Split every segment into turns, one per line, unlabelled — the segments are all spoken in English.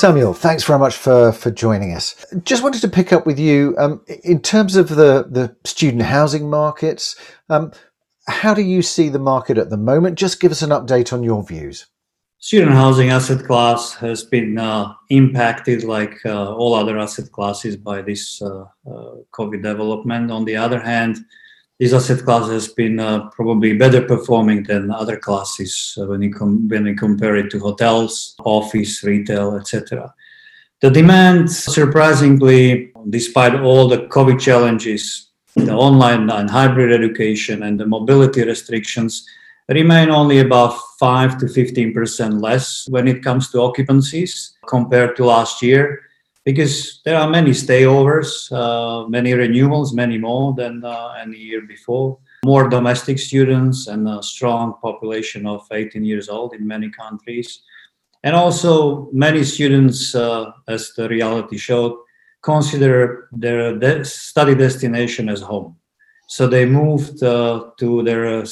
Samuel, thanks very much for, for joining us. Just wanted to pick up with you um, in terms of the, the student housing markets. Um, how do you see the market at the moment? Just give us an update on your views.
Student housing asset class has been uh, impacted, like uh, all other asset classes, by this uh, uh COVID development. On the other hand, this asset class has been uh, probably better performing than other classes uh, when you com- when you compare it to hotels, office, retail, etc. The demand, surprisingly, despite all the COVID challenges, the online and hybrid education and the mobility restrictions, remain only about 5 to 15% less when it comes to occupancies compared to last year because there are many stayovers, uh, many renewals, many more than uh, any year before. More domestic students and a strong population of 18 years old in many countries. And also, many students, uh, as the reality showed, consider their de- study destination as home. So they moved uh, to their uh,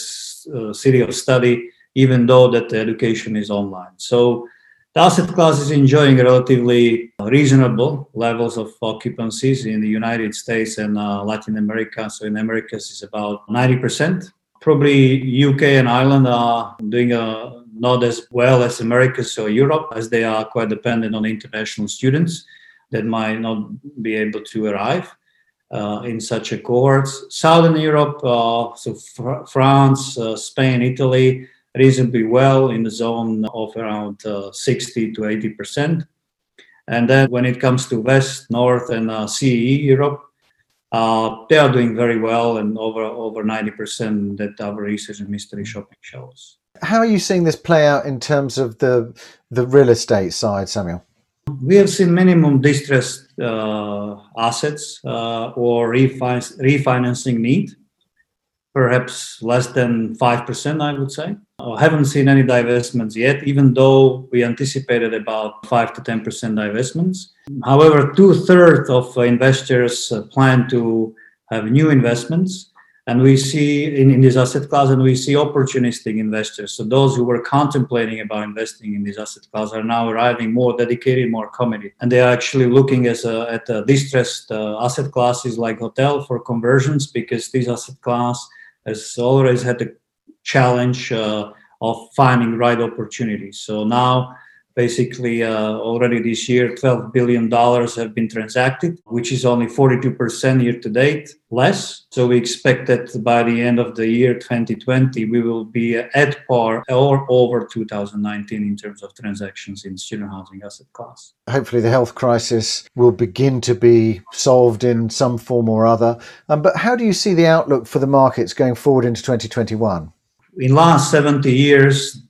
uh, city of study, even though that the education is online. So the asset class is enjoying relatively reasonable levels of occupancies in the United States and uh, Latin America. So in Americas, it's about 90%. Probably UK and Ireland are doing uh, not as well as America, so Europe, as they are quite dependent on international students that might not be able to arrive. Uh, in such a cohorts. Southern Europe, uh, so fr- France, uh, Spain, Italy, reasonably well in the zone of around uh, 60 to 80 percent. And then when it comes to West, North, and uh, CE Europe, uh, they are doing very well and over over 90 percent that our research and mystery shopping shows.
How are you seeing this play out in terms of the the real estate side, Samuel?
We have seen minimum distressed uh, assets uh, or refi- refinancing need perhaps less than 5%, I would say. I haven't seen any divestments yet, even though we anticipated about 5 to 10% divestments. However, two thirds of investors uh, plan to have new investments. And we see in, in this asset class, and we see opportunistic investors. So those who were contemplating about investing in this asset class are now arriving more dedicated, more committed, and they are actually looking as a, at a distressed uh, asset classes like hotel for conversions because this asset class has always had the challenge uh, of finding right opportunities. So now, basically, uh, already this year, $12 billion have been transacted, which is only 42% year to date less. So we expect that by the end of the year 2020, we will be at par or over 2019 in terms of transactions in student housing asset class.
Hopefully, the health crisis will begin to be solved in some form or other. Um, but how do you see the outlook for the markets going forward into 2021?
In last 70 years,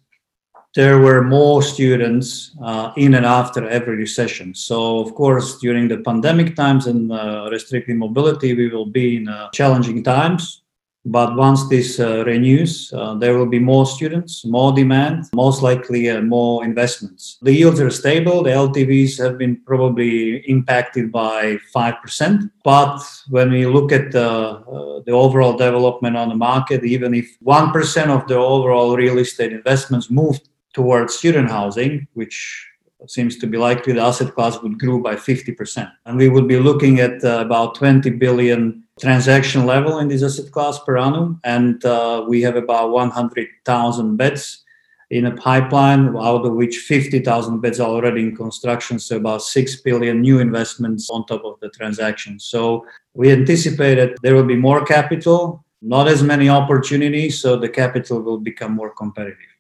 there were more students uh, in and after every recession. So, of course, during the pandemic times and uh, restricted mobility, we will be in uh, challenging times. But once this uh, renews, uh, there will be more students, more demand, most likely uh, more investments. The yields are stable. The LTVs have been probably impacted by 5%. But when we look at the, the overall development on the market, even if 1% of the overall real estate investments moved towards student housing, which seems to be likely, the asset class would grow by 50%. And we would be looking at uh, about 20 billion transaction level in this asset class per annum. And uh, we have about 100,000 beds in a pipeline, out of which 50,000 beds are already in construction. So about 6 billion new investments on top of the transaction. So we anticipate that there will be more capital, not as many opportunities. So the capital will become more competitive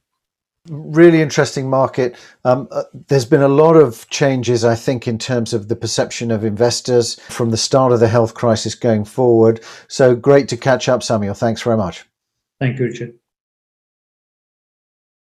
really interesting market. Um, uh, there's been a lot of changes, I think, in terms of the perception of investors from the start of the health crisis going forward. So great to catch up, Samuel. Thanks very much.
Thank you, Richard.